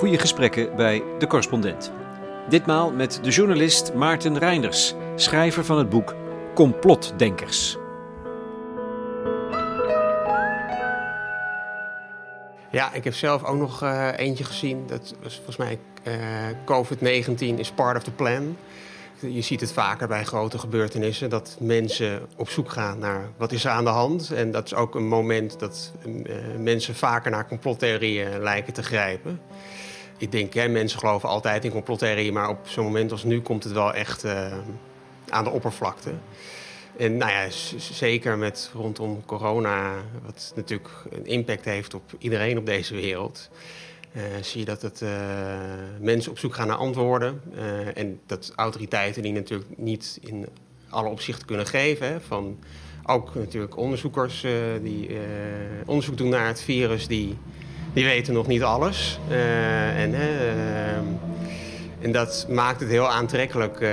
goede gesprekken bij De Correspondent. Ditmaal met de journalist Maarten Reinders, schrijver van het boek Complotdenkers. Ja, ik heb zelf ook nog uh, eentje gezien. Dat was volgens mij uh, COVID-19 is part of the plan. Je ziet het vaker bij grote gebeurtenissen dat mensen op zoek gaan naar wat is er aan de hand. En dat is ook een moment dat uh, mensen vaker naar complottheorieën lijken te grijpen. Ik denk, hè, mensen geloven altijd in complottheorieën, maar op zo'n moment als nu komt het wel echt aan de oppervlakte. En nou ja, zeker met rondom corona, wat natuurlijk een impact heeft op iedereen op deze wereld. Uh, zie je dat het, uh, mensen op zoek gaan naar antwoorden. En dat autoriteiten die natuurlijk niet in alle opzichten kunnen geven. Van ook natuurlijk onderzoekers die onderzoek doen naar het virus, die, die weten nog niet alles. en en dat maakt het heel aantrekkelijk uh,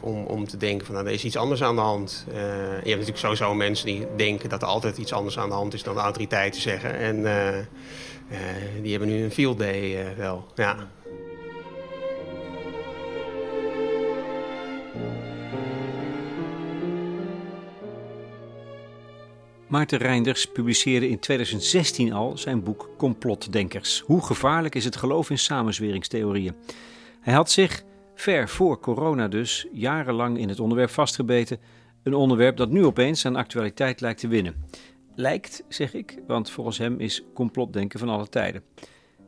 om, om te denken van nou, er is iets anders aan de hand. Je hebt natuurlijk sowieso mensen die denken dat er altijd iets anders aan de hand is dan de autoriteiten zeggen. En die hebben nu een field day wel. Ja. Maarten Reinders publiceerde in 2016 al zijn boek Complotdenkers. Hoe gevaarlijk is het geloof in samenzweringstheorieën? Hij had zich, ver voor corona dus, jarenlang in het onderwerp vastgebeten. Een onderwerp dat nu opeens aan actualiteit lijkt te winnen. Lijkt, zeg ik, want volgens hem is complotdenken van alle tijden.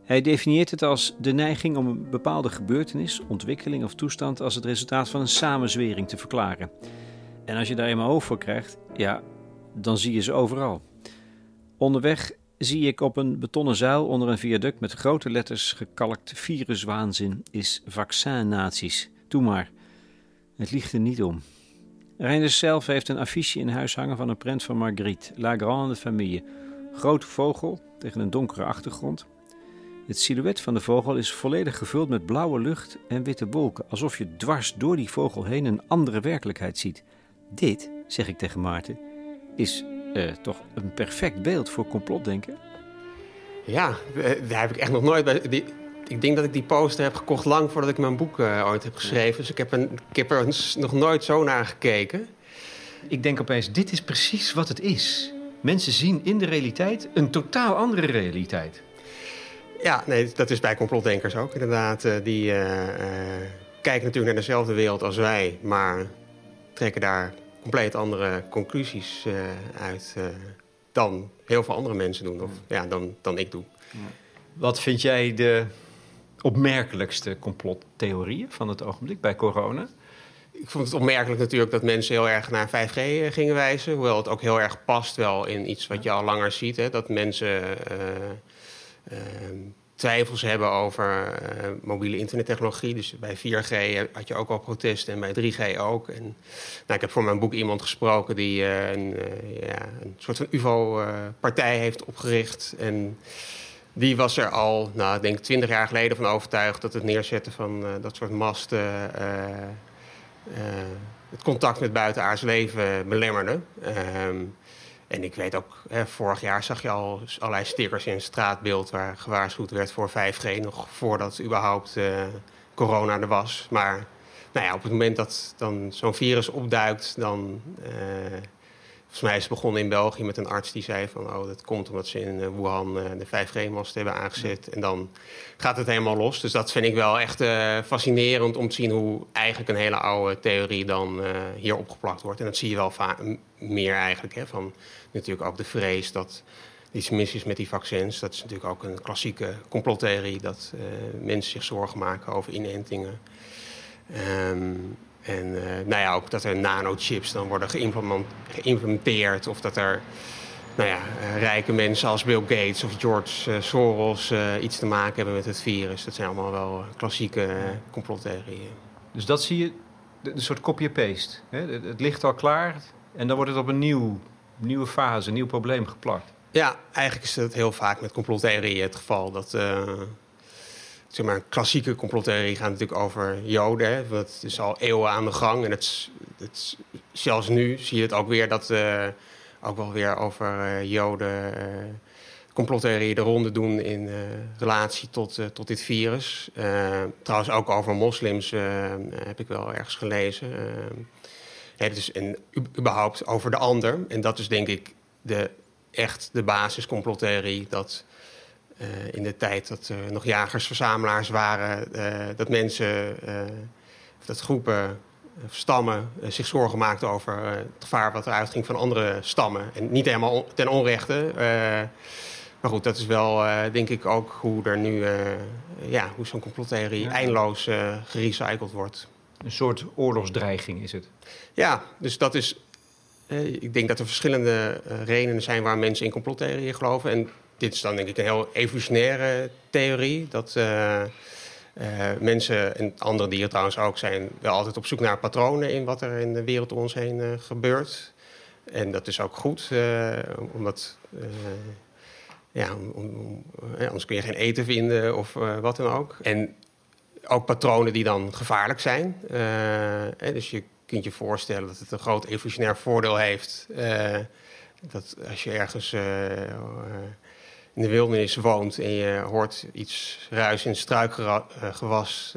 Hij definieert het als de neiging om een bepaalde gebeurtenis, ontwikkeling of toestand als het resultaat van een samenzwering te verklaren. En als je daar eenmaal over voor krijgt, ja, dan zie je ze overal. Onderweg zie ik op een betonnen zuil onder een viaduct met grote letters gekalkt viruswaanzin is vaccinnaties. Doe maar. Het liegt er niet om. Reinders zelf heeft een affiche in huis hangen van een prent van Marguerite, La Grande Famille. Grote vogel tegen een donkere achtergrond. Het silhouet van de vogel is volledig gevuld met blauwe lucht en witte wolken, alsof je dwars door die vogel heen een andere werkelijkheid ziet. Dit, zeg ik tegen Maarten, is uh, toch een perfect beeld voor complotdenken? Ja, eh, daar heb ik echt nog nooit bij. Die, ik denk dat ik die poster heb gekocht lang voordat ik mijn boek uh, ooit heb geschreven. Dus ik heb, een, ik heb er nog nooit zo naar gekeken. Ik denk opeens, dit is precies wat het is. Mensen zien in de realiteit een totaal andere realiteit. Ja, nee, dat is bij complotdenkers ook inderdaad. die uh, kijken natuurlijk naar dezelfde wereld als wij, maar trekken daar compleet andere conclusies uh, uit uh, dan heel veel andere mensen doen. Of ja, dan, dan ik doe. Wat vind jij de opmerkelijkste complottheorieën van het ogenblik bij corona? Ik vond het opmerkelijk natuurlijk dat mensen heel erg naar 5G eh, gingen wijzen. Hoewel het ook heel erg past wel in iets wat je al langer ziet. Hè, dat mensen uh, twijfels hebben over uh, mobiele internettechnologie. Dus bij 4G had je ook al protesten en bij 3G ook. En, nou, ik heb voor mijn boek iemand gesproken die uh, een, uh, ja, een, soort van UFO-partij heeft opgericht. En die was er al, nou, ik denk 20 jaar geleden van overtuigd dat het neerzetten van dat soort masten het contact met buitenaards leven belemmerde. Ehm, en ik weet ook, hè, vorig jaar zag je al allerlei stickers in het straatbeeld waar gewaarschuwd werd voor 5G, nog voordat überhaupt uh, corona er was. Maar nou ja, op het moment dat dan zo'n virus opduikt, dan. Uh, volgens mij is het begonnen in België met een arts die zei van oh, dat komt omdat ze in uh, Wuhan de 5G-mast hebben aangezet. En dan gaat het helemaal los. Dus dat vind ik wel echt fascinerend om te zien hoe eigenlijk een hele oude theorie dan hier opgeplakt wordt. En dat zie je wel meer eigenlijk hè, van natuurlijk ook de vrees dat iets mis is met die vaccins. Dat is natuurlijk ook een klassieke complottheorie dat uh, mensen zich zorgen maken over inentingen. Um, en uh, nou ja, ook dat er nanochips dan worden geïmplementeerd of dat er nou ja, uh, rijke mensen als Bill Gates of George Soros iets te maken hebben met het virus. Dat zijn allemaal wel klassieke complottheorieën. Dus dat zie je, een soort copy-paste. Het ligt al klaar en dan wordt het op een nieuw nieuwe fase, nieuw probleem geplakt. Ja, eigenlijk is dat heel vaak met complottheorieën het geval. Dat, uh, zeg maar, klassieke complottheorie gaat natuurlijk over Joden. Dat is al eeuwen aan de gang. En het, het, zelfs nu zie je het ook weer dat uh, ook wel weer over uh, Joden complottheorieën de ronde doen in relatie tot, tot dit virus. Trouwens, ook over moslims heb ik wel ergens gelezen. Hè, dus en überhaupt over de ander. En dat is denk ik de, echt de basiscomplottheorie. Dat in de tijd dat er nog jagers-verzamelaars waren, dat mensen, dat groepen stammen zich zorgen maakten over het gevaar wat eruit ging van andere stammen. En niet helemaal ten onrechte. Maar goed, dat is wel, denk ik, ook hoe er nu, ja, hoe zo'n complottheorie ja. eindeloos gerecycled wordt. Een soort oorlogsdreiging is het. Ja, dus dat is. ik denk dat er verschillende redenen zijn waar mensen in complottheorieën geloven. En dit is dan denk ik een heel evolutionaire theorie. Dat mensen en andere dieren trouwens ook zijn wel altijd op zoek naar patronen in wat er in de wereld om ons heen gebeurt. En dat is ook goed, omdat ja, om, anders kun je geen eten vinden of wat dan ook. En ook patronen die dan gevaarlijk zijn. Dus je kunt je voorstellen dat het een groot evolutionair voordeel heeft. Uh, dat als je ergens in de wildernis woont en je hoort iets ruis in het struikgewas,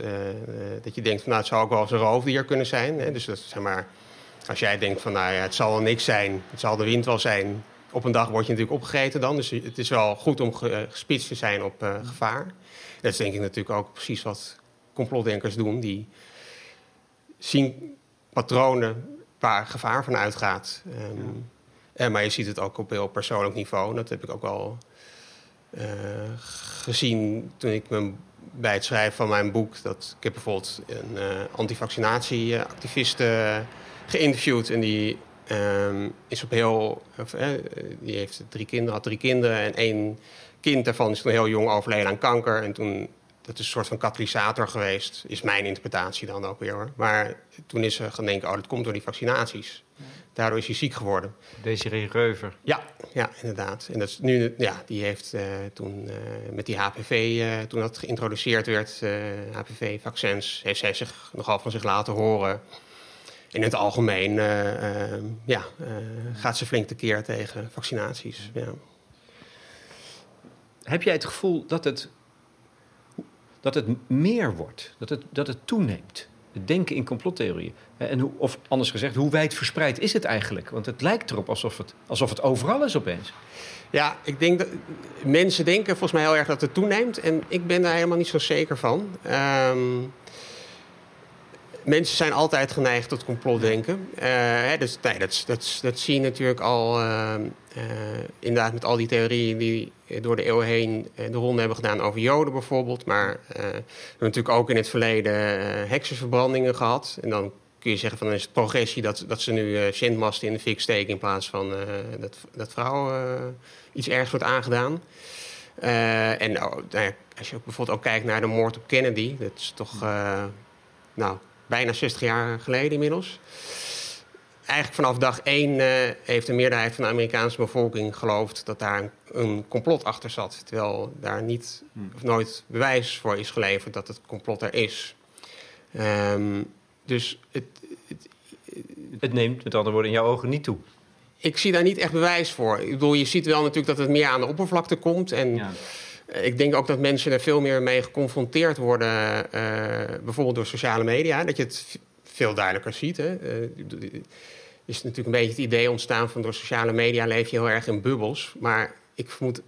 dat je denkt van nou het zou ook wel eens een roofdier kunnen zijn. Hè? Dus dat, zeg maar, als jij denkt van nou ja, het zal wel niks zijn, het zal de wind wel zijn, op een dag word je natuurlijk opgegeten dan. Dus het is wel goed om gespitst te zijn op gevaar. Dat is denk ik natuurlijk ook precies wat complotdenkers doen. Die zien patronen waar gevaar van uitgaat. Ja. maar je ziet het ook op heel persoonlijk niveau. Dat heb ik ook wel uh, gezien toen ik me bij het schrijven van mijn boek... Dat, ik heb bijvoorbeeld een uh, antivaccinatieactivist geïnterviewd... en die Um, is op heel. Of, eh, die heeft drie kinderen, had drie kinderen. En één kind daarvan is toen heel jong overleden aan kanker. En toen. Dat is een soort van katalysator geweest, is mijn interpretatie dan ook weer hoor. Maar toen is ze gaan denken: oh, dat komt door die vaccinaties. Daardoor is hij ziek geworden. Desiree Reuver. Ja, ja, inderdaad. En dat is nu, ja, die heeft uh, toen uh, met die HPV, uh, toen dat geïntroduceerd werd, HPV-vaccins, heeft zij zich nogal van zich laten horen in het algemeen uh, uh, ja, uh, gaat ze flink tekeer tegen vaccinaties. Ja. Heb jij het gevoel dat het, dat het meer wordt, dat het, dat het toeneemt? Het denken in complottheorieën. En hoe, of anders gezegd, hoe wijd verspreid is het eigenlijk? Want het lijkt erop alsof het, alsof het overal is opeens. Ja, ik denk dat mensen denken volgens mij heel erg dat het toeneemt. En ik ben daar helemaal niet zo zeker van. Um, mensen zijn altijd geneigd tot complotdenken. Uh, hè, dus, nee, dat, dat, zie je natuurlijk al uh, uh, inderdaad met al die theorieën die door de eeuwen heen de ronde hebben gedaan over Joden bijvoorbeeld. Maar we hebben natuurlijk ook in het verleden heksenverbrandingen gehad. En dan kun je zeggen van dan is het progressie dat, dat ze nu zendmasten in de fik steken in plaats van dat, dat vrouwen iets ergs wordt aangedaan. en oh, nou als je bijvoorbeeld ook kijkt naar de moord op Kennedy, dat is toch nou, bijna 60 jaar geleden inmiddels. Eigenlijk vanaf dag één uh, heeft de meerderheid van de Amerikaanse bevolking geloofd dat daar een, een complot achter zat. Terwijl daar niet hmm. of nooit bewijs voor is geleverd dat het complot er is. Um, dus het, het, het, neemt met andere woorden in jouw ogen niet toe. Ik zie daar niet echt bewijs voor. Ik bedoel, je ziet wel natuurlijk dat het meer aan de oppervlakte komt. En ja. Ik denk ook dat mensen er veel meer mee geconfronteerd worden, uh, bijvoorbeeld door sociale media, dat je het veel duidelijker ziet. Hè. Uh, is natuurlijk een beetje het idee ontstaan van door sociale media leef je heel erg in bubbels. Maar ik vermoed,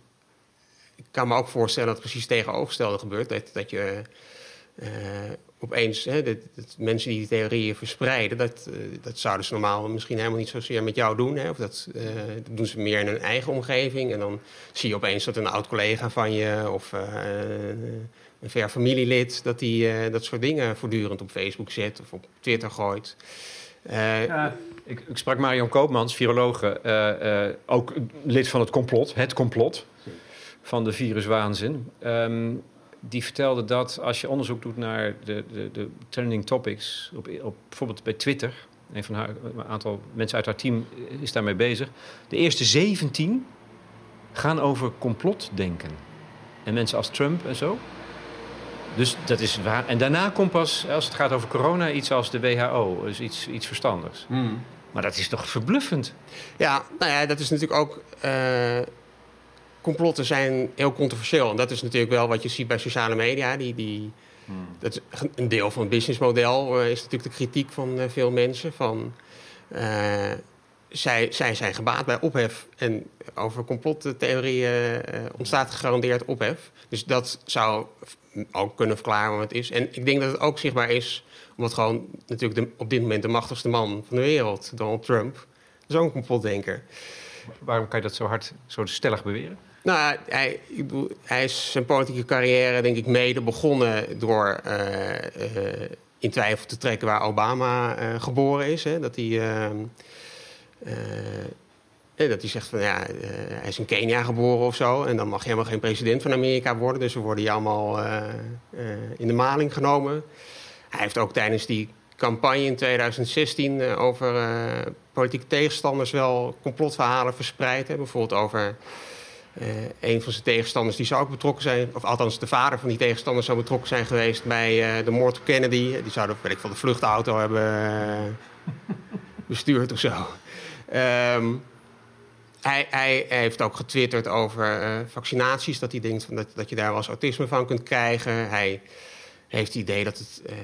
ik kan me ook voorstellen dat het precies tegenovergestelde gebeurt. Dat, dat je uh, opeens, hè, dat, mensen die die theorieën verspreiden, dat, uh, dat zouden ze normaal misschien helemaal niet zozeer met jou doen. Hè, of dat, uh, dat, doen ze meer in hun eigen omgeving. En dan zie je opeens dat een oud collega van je of een ver familielid, dat die dat soort dingen voortdurend op Facebook zet of op Twitter gooit. Ik, ik, sprak Marion Koopmans, viroloog, ook lid van het complot, het complot van de viruswaanzin. Um, die vertelde dat als je onderzoek doet naar de, de, de trending topics, op, op, bijvoorbeeld bij Twitter, een van haar, een aantal mensen uit haar team is daarmee bezig. De eerste 17 gaan over complotdenken. En mensen als Trump en zo. Dus dat is waar. En daarna komt pas, als het gaat over corona, iets als de WHO. Dus iets, iets verstandigs. Hmm. Maar dat is toch verbluffend? Ja, nou ja, dat is natuurlijk ook. Uh complotten zijn heel controversieel. En dat is natuurlijk wel wat je ziet bij sociale media. Die, die, hmm. dat is een deel van het businessmodel uh, is natuurlijk de kritiek van veel mensen. Van, zij, zij zijn gebaat bij ophef. En over complottheorieën ontstaat gegarandeerd ophef. Dus dat zou ook kunnen verklaren wat het is. En ik denk dat het ook zichtbaar is, omdat gewoon natuurlijk de, op dit moment de machtigste man van de wereld, Donald Trump, zo'n complotdenker. Waarom kan je dat zo hard, zo stellig beweren? Nou, hij, hij is zijn politieke carrière, denk ik, mede begonnen door uh, uh, in twijfel te trekken waar Obama uh, geboren is. Hè? Dat hij dat hij zegt van ja, hij is in Kenia geboren of zo. En dan mag je helemaal geen president van Amerika worden. Dus we worden je allemaal in de maling genomen. Hij heeft ook tijdens die campagne in 2016 over politieke tegenstanders wel complotverhalen verspreid. Hè. Bijvoorbeeld over een van zijn tegenstanders die zou ook betrokken zijn. Of althans, de vader van die tegenstanders zou betrokken zijn geweest bij de moord op Kennedy. Die zouden, weet ik van de vluchtauto hebben bestuurd of zo. Um, hij, hij, heeft ook getwitterd over vaccinaties. Dat hij denkt van dat, dat je daar wel eens autisme van kunt krijgen. Hij heeft het idee dat het uh,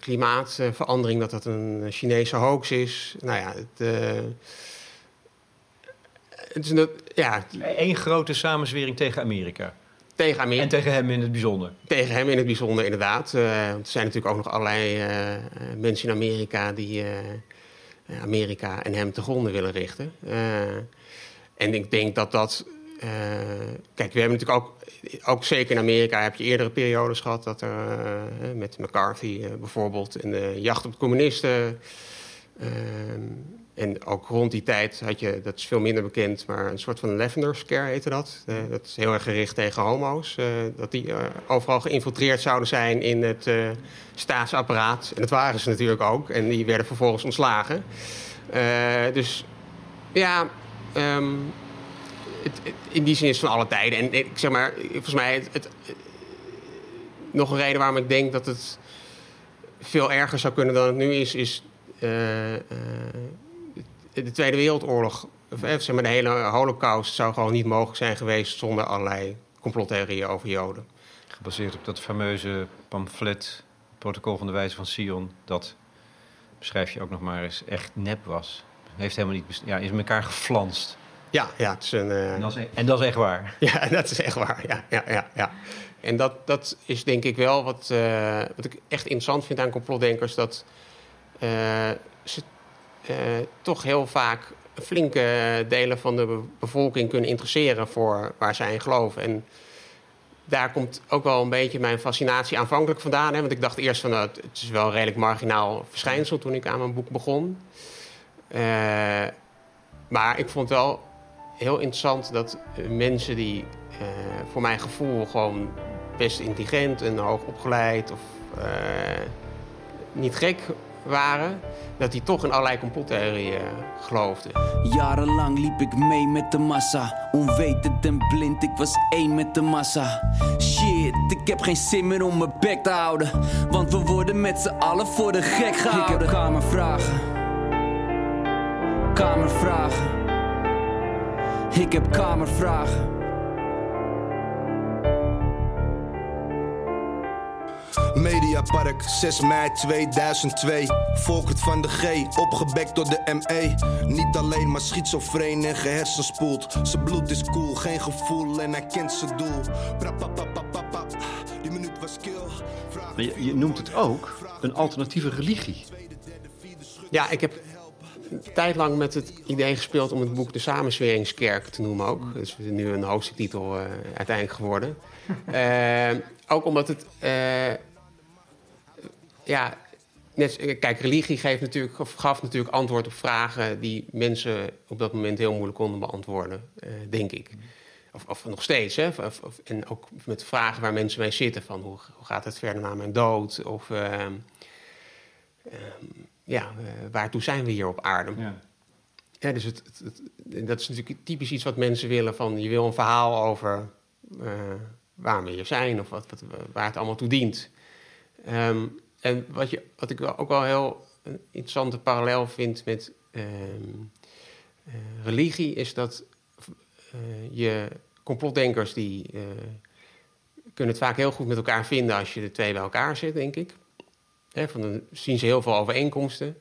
klimaatverandering dat dat een Chinese hoax is. Nou ja, het, uh, het is een, ja. Eén grote samenzwering tegen Amerika. Tegen Amerika. En tegen hem in het bijzonder. Tegen hem in het bijzonder, inderdaad. Uh, er zijn natuurlijk ook nog allerlei mensen in Amerika die Amerika en hem te gronden willen richten. En ik denk dat dat. Kijk, we hebben natuurlijk ook, ook zeker in Amerika heb je eerdere periodes gehad dat er uh, met McCarthy uh, bijvoorbeeld en de jacht op de communisten. en ook rond die tijd had je, dat is veel minder bekend, maar een soort van lavender scare heette dat. dat is heel erg gericht tegen homo's. dat die overal geïnfiltreerd zouden zijn in het staatsapparaat. En dat waren ze natuurlijk ook. En die werden vervolgens ontslagen. dus ja, Um, het, in die zin is van alle tijden. En ik zeg maar, volgens mij, het, het, nog een reden waarom ik denk dat het veel erger zou kunnen dan het nu is, is uh, de Tweede Wereldoorlog. Of, eh, zeg maar, de hele Holocaust zou gewoon niet mogelijk zijn geweest zonder allerlei complottheorieën over Joden. Gebaseerd op dat fameuze pamflet, Protocol van de Wijze van Sion, dat beschrijf je ook nog maar eens echt nep was heeft helemaal niet ja, is elkaar geflanst. Ja, ja het is een, uh... en, dat is, e- en, dat is, echt waar. Ja, dat is echt waar. Ja, ja, ja, ja. En dat, dat is denk ik wel wat, uh, wat ik echt interessant vind aan complotdenkers. Dat uh, ze toch heel vaak flinke delen van de bevolking kunnen interesseren voor waar zij in geloven. En daar komt ook wel een beetje mijn fascinatie aanvankelijk vandaan. Hè? Want ik dacht eerst van nou, het is wel een redelijk marginaal verschijnsel toen ik aan mijn boek begon. Maar ik vond wel heel interessant dat mensen die uh, voor mijn gevoel gewoon best intelligent en hoog opgeleid of uh, niet gek waren, dat die toch in allerlei complottheorieën geloofden. Jarenlang liep ik mee met de massa, onwetend en blind, ik was één met de massa. Shit, ik heb geen zin meer om mijn bek te houden, want we worden met z'n allen voor de gek gehouden. Ik heb kamervragen kamervragen. Ik heb kamervragen. Mediapark, 6 mei 2002. Volkert van de G, opgebekt door de ME. Niet alleen maar schizofreen en gehersenspoeld. Zijn bloed is cool, geen gevoel en hij kent zijn doel. Die minuut was kill. Je, je noemt het ook een alternatieve religie. Ja, ik heb tijd lang met het idee gespeeld om het boek De Samensweringskerk te noemen ook. Dat is nu een hoofdstuktitel uh, uiteindelijk geworden. uh, ook omdat het... Uh, ja, net, kijk, religie geeft natuurlijk, of gaf natuurlijk antwoord op vragen... die mensen op dat moment heel moeilijk konden beantwoorden, denk ik. Of, of, nog steeds, hè? Of, of, en ook met vragen waar mensen mee zitten. Van hoe, hoe gaat het verder na mijn dood? Of... Ehm, ehm, ja, uh, waartoe zijn we hier op aarde? Ja. ja dus het, het, dat is natuurlijk typisch iets wat mensen willen van... je wil een verhaal over uh, waar we hier zijn of wat, wat, waar het allemaal toe dient. Um, en wat, je, wat ik ook wel heel een interessante parallel vind met um, uh, religie... is dat je complotdenkers die kunnen het vaak heel goed met elkaar vinden als je de twee bij elkaar zet, denk ik. Van dan zien ze heel veel overeenkomsten.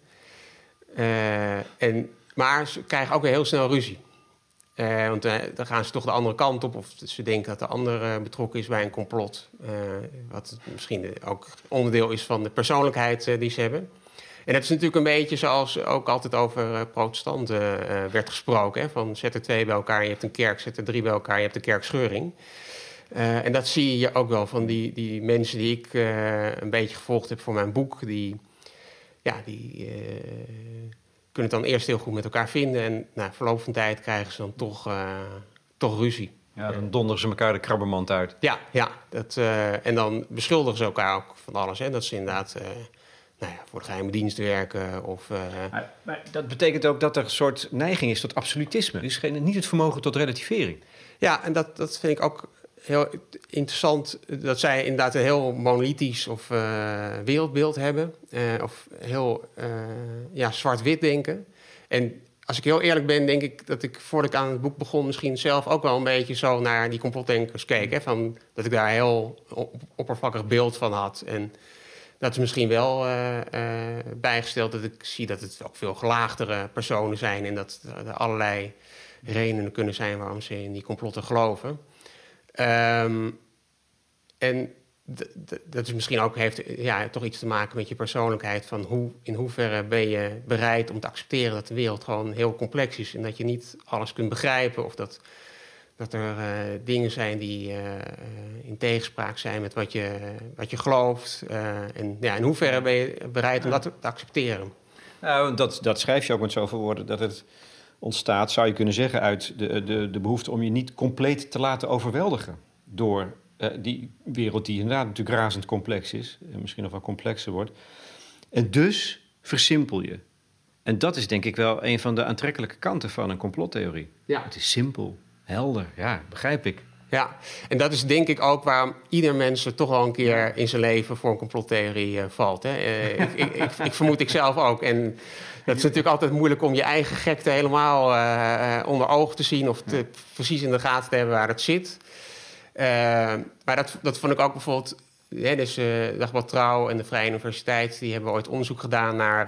en, maar ze krijgen ook weer heel snel ruzie. Uh, want uh, dan gaan ze toch de andere kant op. Of ze denken dat de ander betrokken is bij een complot. Wat misschien ook onderdeel is van de persoonlijkheid die ze hebben. En dat is natuurlijk een beetje zoals ook altijd over protestanten werd gesproken. Hè? Van zet er twee bij elkaar je hebt een kerk. Zet er drie bij elkaar je hebt een kerkscheuring. En dat zie je ook wel van die, die mensen die ik een beetje gevolgd heb voor mijn boek. Die, ja, die kunnen het dan eerst heel goed met elkaar vinden. En na verloop van tijd krijgen ze dan toch, uh, toch ruzie. Ja, dan donderen ze elkaar de krabbermand uit. Ja, ja dat, uh, en dan beschuldigen ze elkaar ook van alles. Hè? Dat ze inderdaad uh, nou ja, voor de geheime dienst werken. Of, maar, maar, dat betekent ook dat er een soort neiging is tot absolutisme. Is geen, niet het vermogen tot relativering. Ja, en dat, dat vind ik ook heel interessant dat zij inderdaad een heel monolithisch of uh, wereldbeeld hebben. Uh, of heel uh, ja, zwart-wit denken. En als ik heel eerlijk ben, denk ik dat ik voordat ik aan het boek begon... misschien zelf ook wel een beetje zo naar die complotdenkers keek. Hè? Van, dat ik daar een heel oppervlakkig beeld van had. En dat is misschien wel bijgesteld dat ik zie dat het ook veel gelaagdere personen zijn... en dat er allerlei redenen kunnen zijn waarom ze in die complotten geloven... Um, en dat is misschien ook heeft ja, toch iets te maken met je persoonlijkheid. Van hoe, in hoeverre ben je bereid om te accepteren dat de wereld gewoon heel complex is. En dat je niet alles kunt begrijpen. Of dat, dat er uh, dingen zijn die uh, in tegenspraak zijn met wat je, wat je gelooft. Uh, en ja, in hoeverre ben je bereid om dat te, te accepteren? Nou, dat, dat schrijf je ook met zoveel woorden. Dat het ontstaat, zou je kunnen zeggen, uit de, de, de behoefte om je niet compleet te laten overweldigen door uh, die wereld die inderdaad natuurlijk razend complex is, en misschien nog wel complexer wordt. En dus versimpel je. En dat is denk ik wel een van de aantrekkelijke kanten van een complottheorie. Ja. Het is simpel, helder, ja, begrijp ik. Ja, en dat is denk ik ook waarom ieder mens er toch wel een keer in zijn leven voor een complottheorie uh, valt. Hè? Uh, ik, ik, ik, ik, vermoed ik zelf ook. En dat is natuurlijk altijd moeilijk om je eigen gekte helemaal uh, onder ogen te zien of te, precies in de gaten te hebben waar het zit. maar dat, dat vond ik ook bijvoorbeeld. Hè, dus Dagblad Trouw en de Vrije Universiteit die hebben ooit onderzoek gedaan naar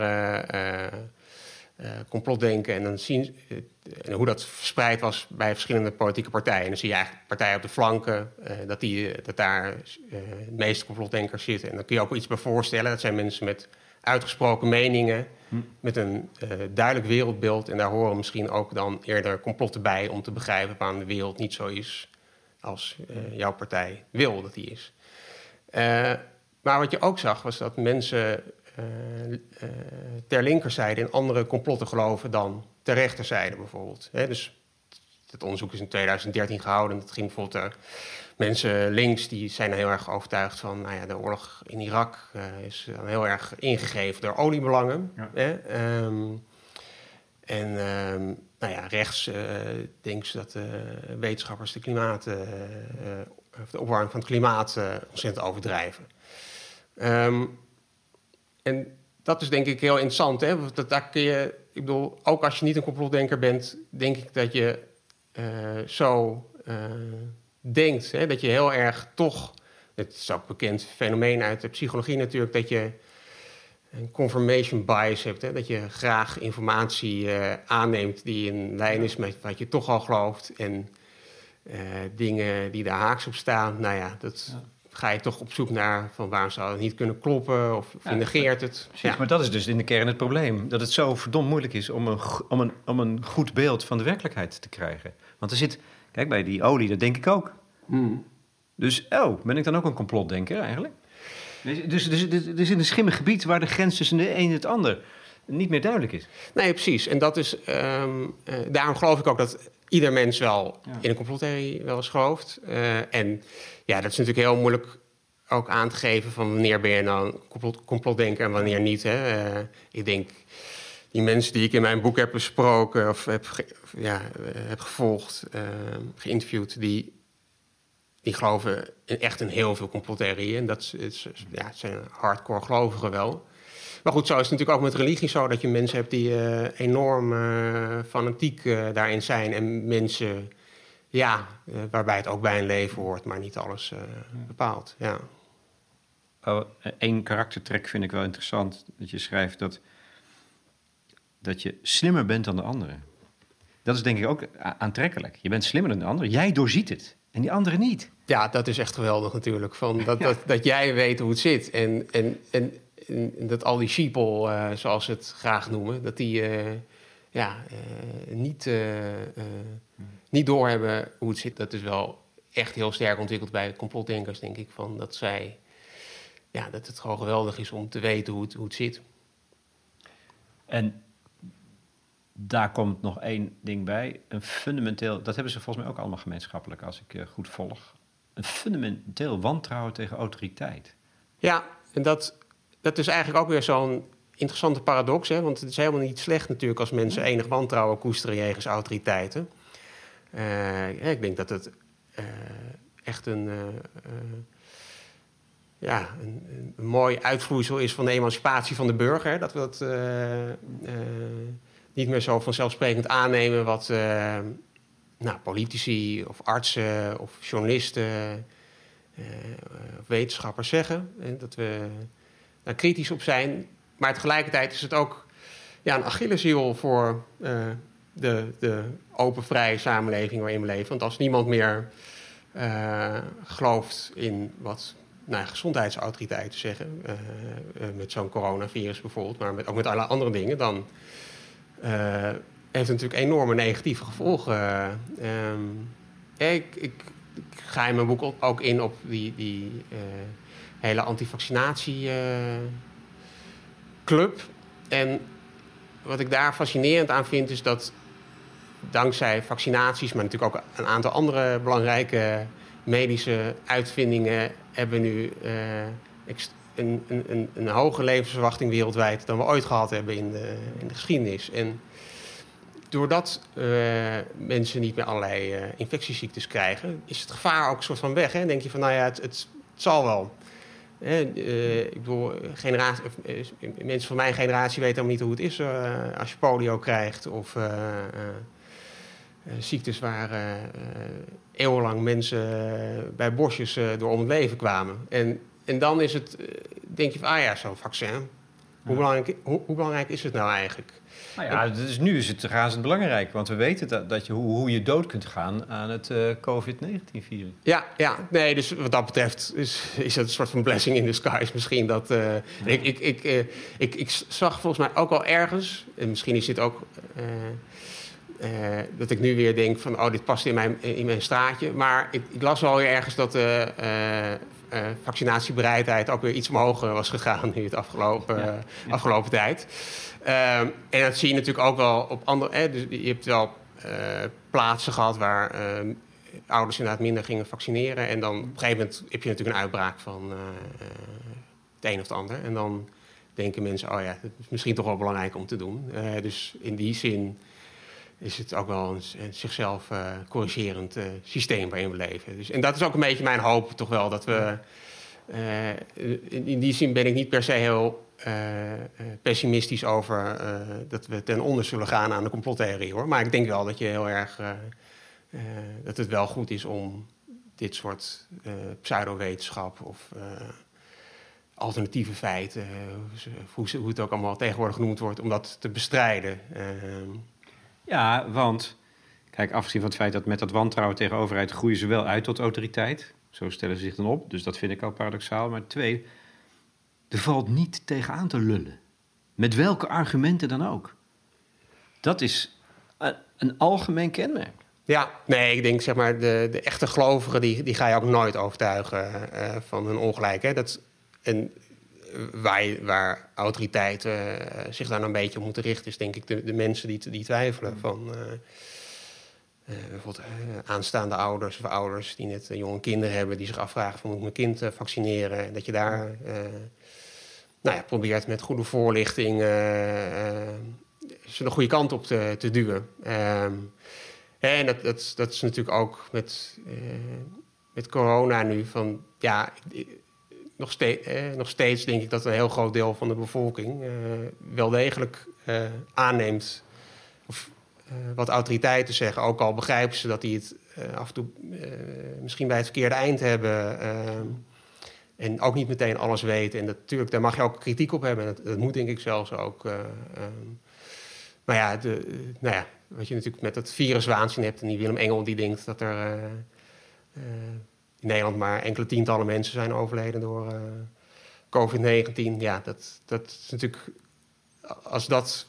complotdenken. En dan zien uh, hoe dat verspreid was bij verschillende politieke partijen. En dan zie je eigenlijk partijen op de flanken, uh, dat, die, dat daar de meeste complotdenkers zitten. En dan kun je ook iets bij voorstellen. Dat zijn mensen met uitgesproken meningen, hm. met een duidelijk wereldbeeld. En daar horen misschien ook dan eerder complotten bij om te begrijpen waarom de wereld niet zo is als jouw partij wil dat die is. maar wat je ook zag was dat mensen ter linkerzijde in andere complotten geloven dan ter rechterzijde bijvoorbeeld. dus het onderzoek is in 2013 gehouden. Dat ging bijvoorbeeld uh, mensen links die zijn heel erg overtuigd van nou ja, de oorlog in Irak uh, is heel erg ingegeven door oliebelangen. Hè? Um, en um, nou ja, rechts uh, denken ze dat wetenschappers de, klimaat, de opwarming van het klimaat ontzettend overdrijven. Um, en dat is denk ik heel interessant. Hè? Dat, daar kun je, ik bedoel, ook als je niet een complotdenker bent, denk ik dat je uh, zo uh, denkt. Hè? Dat je heel erg toch, het is ook een bekend fenomeen uit de psychologie natuurlijk, dat je een confirmation bias hebt. Hè? Dat je graag informatie uh, aanneemt die in lijn is met wat je toch al gelooft. En dingen die daar haaks op staan, nou ja, dat. Ja ga je toch op zoek naar van waarom zou het niet kunnen kloppen of, of negeert het. ja. maar dat is dus in de kern het probleem. Dat het zo verdomd moeilijk is om een, om, een, om een goed beeld van de werkelijkheid te krijgen. Want er zit, kijk bij die olie, dat denk ik ook. Hmm. Dus, oh, ben ik dan ook een complotdenker eigenlijk? Dus, dus, dus, er zit een schimmig gebied waar de grens tussen de een en het ander niet meer duidelijk is. Nee, precies. En dat is, um, uh, daarom geloof ik ook dat ieder mens wel in een complottheorie wel eens gelooft. Uh, en ja, dat is natuurlijk heel moeilijk ook aan te geven van wanneer ben je nou een complotdenker en wanneer niet. Hè. Uh, ik denk, die mensen die ik in mijn boek heb besproken of heb, ja, heb gevolgd, uh, geïnterviewd, die, die geloven in echt in heel veel complottheorieën. En dat is, ja, zijn hardcore gelovigen wel. Maar goed, zo is het natuurlijk ook met religie zo dat je mensen hebt die uh, enorm fanatiek daarin zijn en mensen Ja, waarbij het ook bij een leven hoort, maar niet alles bepaalt. Ja. Eén karaktertrek vind ik wel interessant. Dat je schrijft dat, dat je slimmer bent dan de anderen. Dat is denk ik ook aantrekkelijk. Je bent slimmer dan de anderen. Jij doorziet het. En die anderen niet. Ja, dat is echt geweldig natuurlijk. Van dat, dat, dat jij weet hoe het zit. En, en, en, dat al die sheeple, uh, zoals ze het graag noemen, dat die uh, ja, uh, niet, niet doorhebben hoe het zit. Dat is wel echt heel sterk ontwikkeld bij complotdenkers, denk ik. Van dat zij ja, dat het gewoon geweldig is om te weten hoe het, hoe het zit. En daar komt nog één ding bij. Een fundamenteel, dat hebben ze volgens mij ook allemaal gemeenschappelijk, als ik goed volg. Een fundamenteel wantrouwen tegen autoriteit. Ja, en dat, dat is eigenlijk ook weer zo'n interessante paradox. Hè? Want het is helemaal niet slecht natuurlijk als mensen enig wantrouwen koesteren jegens autoriteiten. Uh, ik denk dat het uh, echt een ja, een, een, mooi uitvloeisel is van de emancipatie van de burger. Dat we dat niet meer zo vanzelfsprekend aannemen wat nou, politici of artsen of journalisten of wetenschappers zeggen. En dat we daar kritisch op zijn. Maar tegelijkertijd is het ook ja, een Achilleshiel voor de, de open, vrije samenleving waarin we leven. Want als niemand meer gelooft in wat nou, gezondheidsautoriteiten zeggen, met zo'n coronavirus bijvoorbeeld, maar met, ook met alle andere dingen, dan heeft het natuurlijk enorme negatieve gevolgen. Ik, ik, ik, ga in mijn boek ook in op die, die hele antivaccinatieclub. en wat ik daar fascinerend aan vind, is dat dankzij vaccinaties, maar natuurlijk ook een aantal andere belangrijke medische uitvindingen hebben nu uh, een, een, een, hoge levensverwachting wereldwijd dan we ooit gehad hebben in de, in de geschiedenis. En doordat uh, mensen niet meer allerlei infectieziektes krijgen, is het gevaar ook een soort van weg. Hè? Denk je van, nou ja, het, het zal wel. Ik bedoel, generatie, mensen van mijn generatie weten helemaal niet hoe het is als je polio krijgt of ziektes waar eeuwenlang mensen bij bosjes door om het leven kwamen. En, en dan is het, denk je van, ah ja, zo'n vaccin. Hoe, belangrijk, hoe, hoe, belangrijk is het nou eigenlijk? Nou ja, dus nu is het razend belangrijk, want we weten dat, dat je, hoe, hoe je dood kunt gaan aan het uh, COVID-19-virus. Ja, ja, nee, dus wat dat betreft is, is het een soort van blessing in disguise misschien. Dat, uh, ik, ik, ik, uh, ik, ik zag volgens mij ook al ergens, en misschien is dit ook uh, dat ik nu weer denk van, oh, dit past in mijn, in mijn straatje. Maar ik, ik las wel weer ergens dat de uh, vaccinatiebereidheid ook weer iets omhoog was gegaan in het afgelopen, afgelopen tijd. Ehm, en dat zie je natuurlijk ook wel op andere... dus je hebt wel plaatsen gehad waar ehm, ouders inderdaad minder gingen vaccineren. En dan op een gegeven moment heb je natuurlijk een uitbraak van het een of het ander. En dan denken mensen, oh ja, het is misschien toch wel belangrijk om te doen. dus in die zin is het ook wel een, zichzelf corrigerend systeem waarin we leven. Dus, en dat is ook een beetje mijn hoop toch wel, dat we... In, die zin ben ik niet per se heel pessimistisch over dat we ten onder zullen gaan aan de complottheorie, hoor. Maar ik denk wel dat je heel erg... dat het wel goed is om dit soort pseudowetenschap of alternatieve feiten, hoe, het ook allemaal tegenwoordig genoemd wordt, om dat te bestrijden. Ja, want, kijk, afgezien van het feit dat met dat wantrouwen tegen overheid groeien ze wel uit tot autoriteit. Zo stellen ze zich dan op, dus dat vind ik al paradoxaal. Maar twee, er valt niet tegenaan te lullen. Met welke argumenten dan ook. Dat is een, algemeen kenmerk. Ja, nee, ik denk zeg maar, de, de echte gelovigen, die, die ga je ook nooit overtuigen uh, van hun ongelijk. Hè? Dat, en waar, waar autoriteiten uh, zich daar een beetje op moeten richten, is denk ik de, de mensen die, die twijfelen. Van uh, bijvoorbeeld aanstaande ouders of ouders die net jonge kinderen hebben, die zich afvragen: van, moet ik mijn kind vaccineren? En dat je daar nou ja, probeert met goede voorlichting ze de goede kant op te, te duwen. Ehm, en dat, dat, dat is natuurlijk ook met, met corona nu van ja nog, steeds, eh, nog steeds denk ik dat een heel groot deel van de bevolking eh, wel degelijk eh, aanneemt. Of, wat autoriteiten zeggen, ook al begrijpen ze dat die het af en toe misschien bij het verkeerde eind hebben. En ook niet meteen alles weten. En natuurlijk, daar mag je ook kritiek op hebben. Dat, dat moet denk ik zelfs ook. Maar ja, de, nou ja, wat je natuurlijk met het viruswaanzin hebt... en die Willem Engel die denkt dat er in Nederland maar enkele tientallen mensen zijn overleden door COVID-19. Ja, dat, dat is natuurlijk... Als dat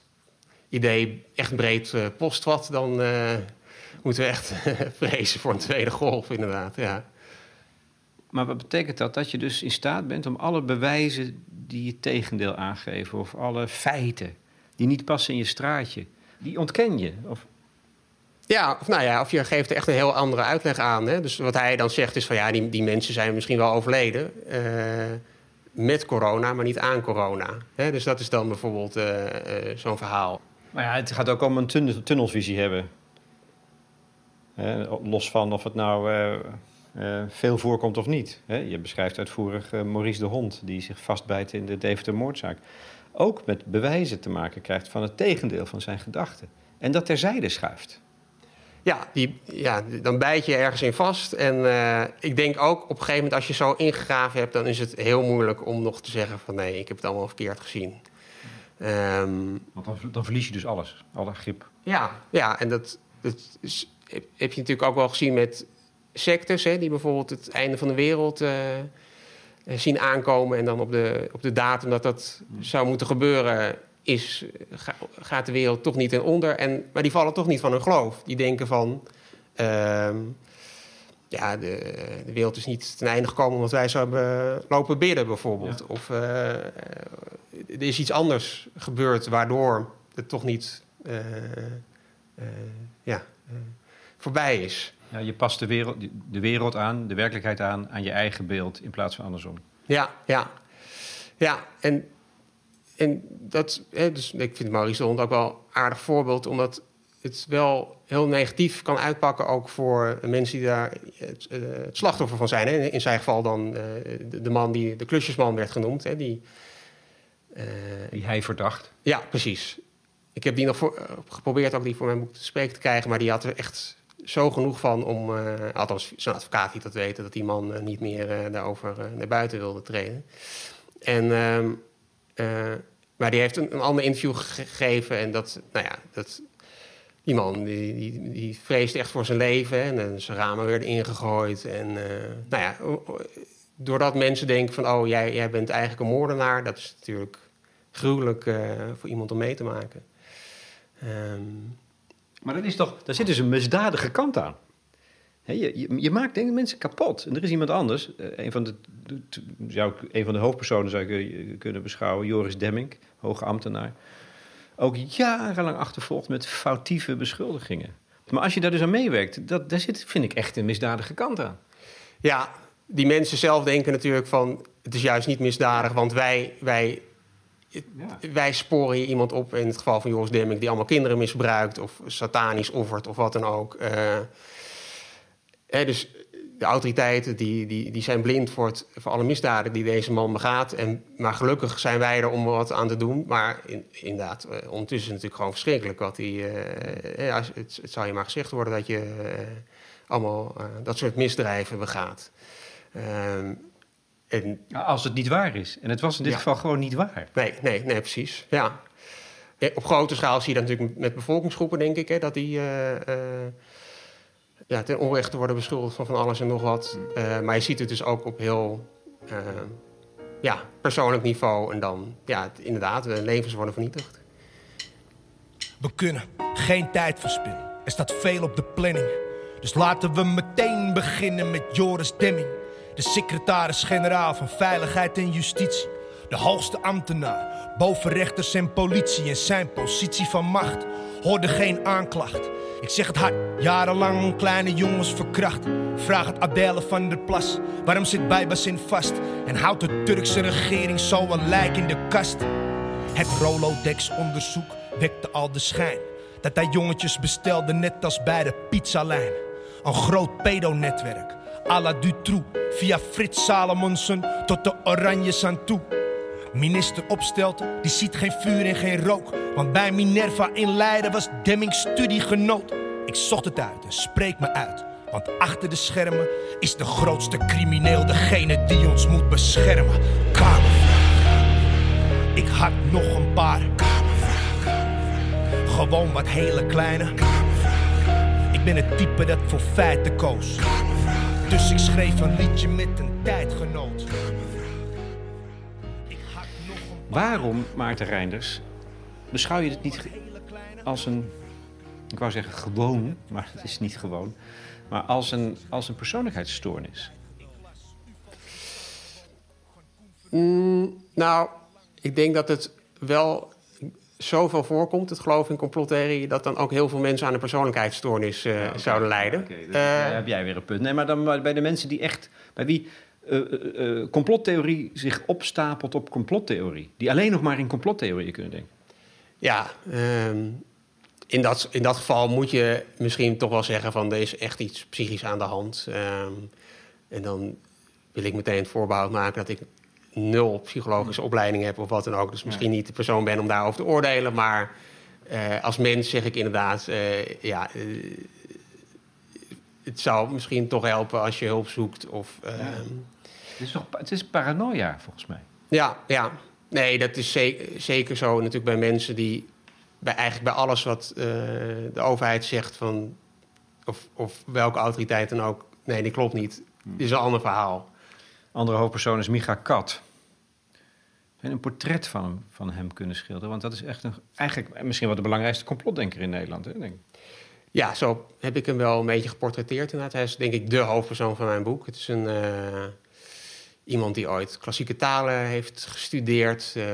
idee echt breed uh, postvat, dan uh, moeten we echt vrezen voor een tweede golf, inderdaad. Ja. Maar wat betekent dat? Dat je dus in staat bent om alle bewijzen die je tegendeel aangeven, of alle feiten die niet passen in je straatje, die ontken je? Of... Ja, of, nou ja, of je geeft er echt een heel andere uitleg aan. Hè? Dus wat hij dan zegt is van ja, die, die mensen zijn misschien wel overleden. Uh, met corona, maar niet aan corona. Hè? Dus dat is dan bijvoorbeeld zo'n verhaal. Maar ja, het gaat ook om een tunnelvisie hebben. los van of het nou uh, uh, veel voorkomt of niet. je beschrijft uitvoerig uh, Maurice de Hond, die zich vastbijt in de Deventer-moordzaak. Ook met bewijzen te maken krijgt van het tegendeel van zijn gedachten. En dat terzijde schuift. Ja, die, ja, dan bijt je ergens in vast. En ik denk ook op een gegeven moment als je zo ingegraven hebt... dan is het heel moeilijk om nog te zeggen van nee, ik heb het allemaal verkeerd gezien. Um, Want dan, dan, verlies je dus alles, alle grip. Ja, ja en dat, dat is, heb je natuurlijk ook wel gezien met sectes... Hè, die bijvoorbeeld het einde van de wereld uh, zien aankomen... en dan op de, op de datum dat dat zou moeten gebeuren... Is, gaat de wereld toch niet ten onder. En, maar die vallen toch niet van hun geloof. Die denken van... Uh, ja, de, de, wereld is niet ten einde gekomen omdat wij zo hebben lopen bidden, bijvoorbeeld. Of uh, er is iets anders gebeurd waardoor het toch niet uh, uh, ja, voorbij is. Ja, je past de wereld, de wereld aan, de werkelijkheid aan, aan je eigen beeld in plaats van andersom. Ja, ja. Ja, en, en dat, hè, dus ik vind Maurice Hond ook wel een aardig voorbeeld, omdat het wel heel negatief kan uitpakken, ook voor mensen die daar het, uh, het slachtoffer van zijn. Hè. In zijn geval dan uh, de, man die de klusjesman werd genoemd. Hè, die, uh, die hij verdacht. Ja, precies. Ik heb die nog voor, geprobeerd ook die voor mijn boek te spreken te krijgen, maar die had er echt zo genoeg van om, althans zijn advocaat liet dat weten, dat die man niet meer daarover naar buiten wilde treden. En, ehm, maar die heeft een, een ander interview gegeven en dat, nou ja, dat die man die, die, die vreesde echt voor zijn leven en zijn ramen werden ingegooid. En uh, nou ja, doordat mensen denken van, oh, jij, jij bent eigenlijk een moordenaar, dat is natuurlijk gruwelijk uh, voor iemand om mee te maken. Um, maar dat is toch, daar zit dus een misdadige kant aan. He, je, je, maakt denk ik mensen kapot. En er is iemand anders. Uh, een, van de, zou ik, een van de hoofdpersonen zou ik kunnen beschouwen, Joris Demming, hoge ambtenaar ook jarenlang achtervolgd met foutieve beschuldigingen. Maar als je daar dus aan meewerkt, dat, daar zit, vind ik echt een misdadige kant aan. Ja, die mensen zelf denken natuurlijk van... het is juist niet misdadig, want wij, wij, ja. wij sporen hier iemand op... in het geval van Joris Demming, die allemaal kinderen misbruikt... of satanisch offert of wat dan ook. Uh, hè, dus de autoriteiten die, die, die zijn blind voor, het, voor alle misdaden die deze man begaat. En, maar gelukkig zijn wij er om wat aan te doen. Maar in, inderdaad, uh, ondertussen is het natuurlijk gewoon verschrikkelijk wat hij. Uh, ja, het, het, zou je maar gezegd worden dat je uh, allemaal dat soort misdrijven begaat. Ehm, en, als het niet waar is. En het was in dit geval gewoon niet waar. Nee, nee, nee, precies. Ja. Op grote schaal zie je dat natuurlijk met bevolkingsgroepen, denk ik, hè, dat die ja, ten onrechte worden beschuldigd van van alles en nog wat. Uh, maar je ziet het dus ook op heel uh, ja, persoonlijk niveau. En dan, ja, inderdaad, de levens worden vernietigd. We kunnen geen tijd verspillen. Er staat veel op de planning. Dus laten we meteen beginnen met Joris Demming. De secretaris-generaal van Veiligheid en Justitie. De hoogste ambtenaar boven rechters en politie. En zijn positie van macht hoorde geen aanklacht. Ik zeg het hard, jarenlang kleine jongens verkracht. Vraag het Adele van der Plas, waarom zit Bijbazin vast? En houdt de Turkse regering zo een lijk in de kast? Het Rolodex-onderzoek wekte al de schijn dat hij jongetjes bestelde, net als bij de pizzalijn. Een groot pedonetwerk, à la Dutroux, via Frits Salomonsen tot de Oranjes aan toe. Minister Opstelten, die ziet geen vuur en geen rook. Want bij Minerva in Leiden was Demming studiegenoot. Ik zocht het uit en spreek me uit. Want achter de schermen is de grootste crimineel degene die ons moet beschermen. Kamervragen. Ik had nog een paar Kamervragen. Gewoon wat hele kleine. Ik ben het type dat voor feiten koos. Dus ik schreef een liedje met een tijdgenoot. Waarom, Maarten Reinders, beschouw je het niet als een, ik wou zeggen gewoon, maar het is niet gewoon, maar als een, als een persoonlijkheidsstoornis? Mm, nou, ik denk dat het wel zoveel voorkomt, het geloof in complottheorie, dat dan ook heel veel mensen aan een persoonlijkheidsstoornis eh, zouden lijden. Oké, dus Eh, heb jij weer een punt. Nee, maar dan bij de mensen die echt, bij wie eh, eh, eh, complottheorie zich opstapelt op complottheorie, die alleen nog maar in complottheorieën kunnen denken. Ja, ehm, in, dat, in dat geval moet je misschien toch wel zeggen van er is echt iets psychisch aan de hand. Ehm, en dan wil ik meteen het voorbehoud maken dat ik nul psychologische opleiding heb of wat dan ook. Dus misschien niet de persoon ben om daarover te oordelen. Maar eh, als mens zeg ik inderdaad, eh, ja, het zou misschien toch helpen als je hulp zoekt. Of, ehm, is, toch, het is paranoia, volgens mij. ja, ja. Nee, dat is zeker, zeker zo natuurlijk bij mensen die... Bij, eigenlijk bij alles wat eh, de overheid zegt van... Of, of welke autoriteit dan ook... Nee, die klopt niet. Dit is een ander verhaal. Andere hoofdpersoon is Micha Kat. En een portret van hem, van hem kunnen schilderen. Want dat is echt een, eigenlijk misschien wel de belangrijkste complotdenker in Nederland. Hè, denk ik. Ja, zo heb ik hem wel een beetje geportretteerd inderdaad. Hij is denk ik de hoofdpersoon van mijn boek. Het is een, eh, iemand die ooit klassieke talen heeft gestudeerd. eh,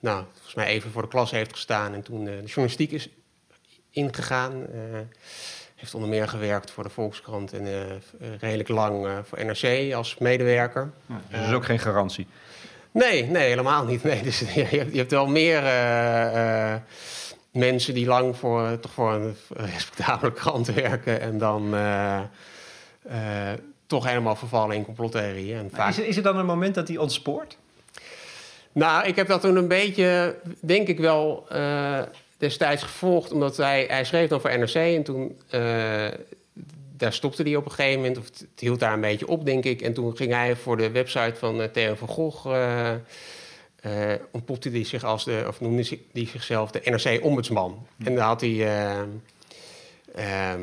nou, volgens mij even voor de klas heeft gestaan en toen eh, de journalistiek is ingegaan. eh, heeft onder meer gewerkt voor de Volkskrant en redelijk lang voor NRC als medewerker. Dus dat is ook geen garantie. Nee, nee, helemaal niet. Nee, dus, je, hebt, je hebt wel meer mensen die lang voor, toch voor een respectabele krant werken en dan toch helemaal vervallen in complottheorieën. En vaak... Is, er- is er dan een moment dat hij ontspoort? Nou, ik heb dat toen een beetje, denk ik wel, eh, destijds gevolgd. Omdat hij, hij schreef dan voor NRC en toen... eh, daar stopte hij op een gegeven moment, of het, het hield daar een beetje op, denk ik. En toen ging hij voor de website van eh, Theo van Gogh... eh, ontpopte hij zich als de, of noemde hij zichzelf de NRC-ombudsman. En daar had hij eh, ehm,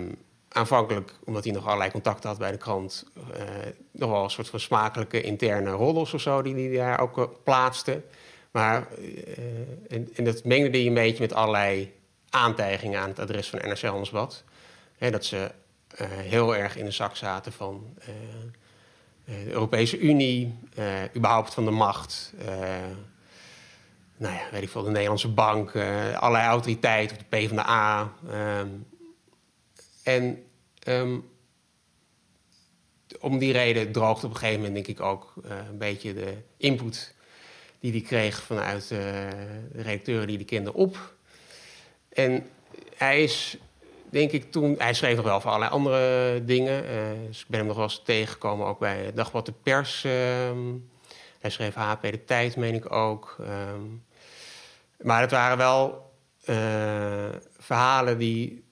aanvankelijk, omdat hij nog allerlei contacten had bij de krant, eh, nog wel een soort van smakelijke interne roddels of zo die hij daar ook eh, plaatste. Maar eh, en, dat mengde hij een beetje met allerlei aantijgingen aan het adres van NRC Handelsblad. Hè, dat ze heel erg in de zak zaten van de Europese Unie, überhaupt van de macht. nou ja, weet ik veel, de Nederlandse bank, allerlei autoriteiten, de PvdA. ehm en ehm, om die reden droogt op een gegeven moment, denk ik, ook eh, een beetje de input die hij kreeg vanuit eh, de redacteuren die hij kende op. En hij is, denk ik, toen... Hij schreef nog wel voor allerlei andere dingen. eh, dus ik ben hem nog wel eens tegengekomen, ook bij Dagblad de Pers. ehm. hij schreef HP De Tijd, meen ik ook. ehm. maar het waren wel verhalen die,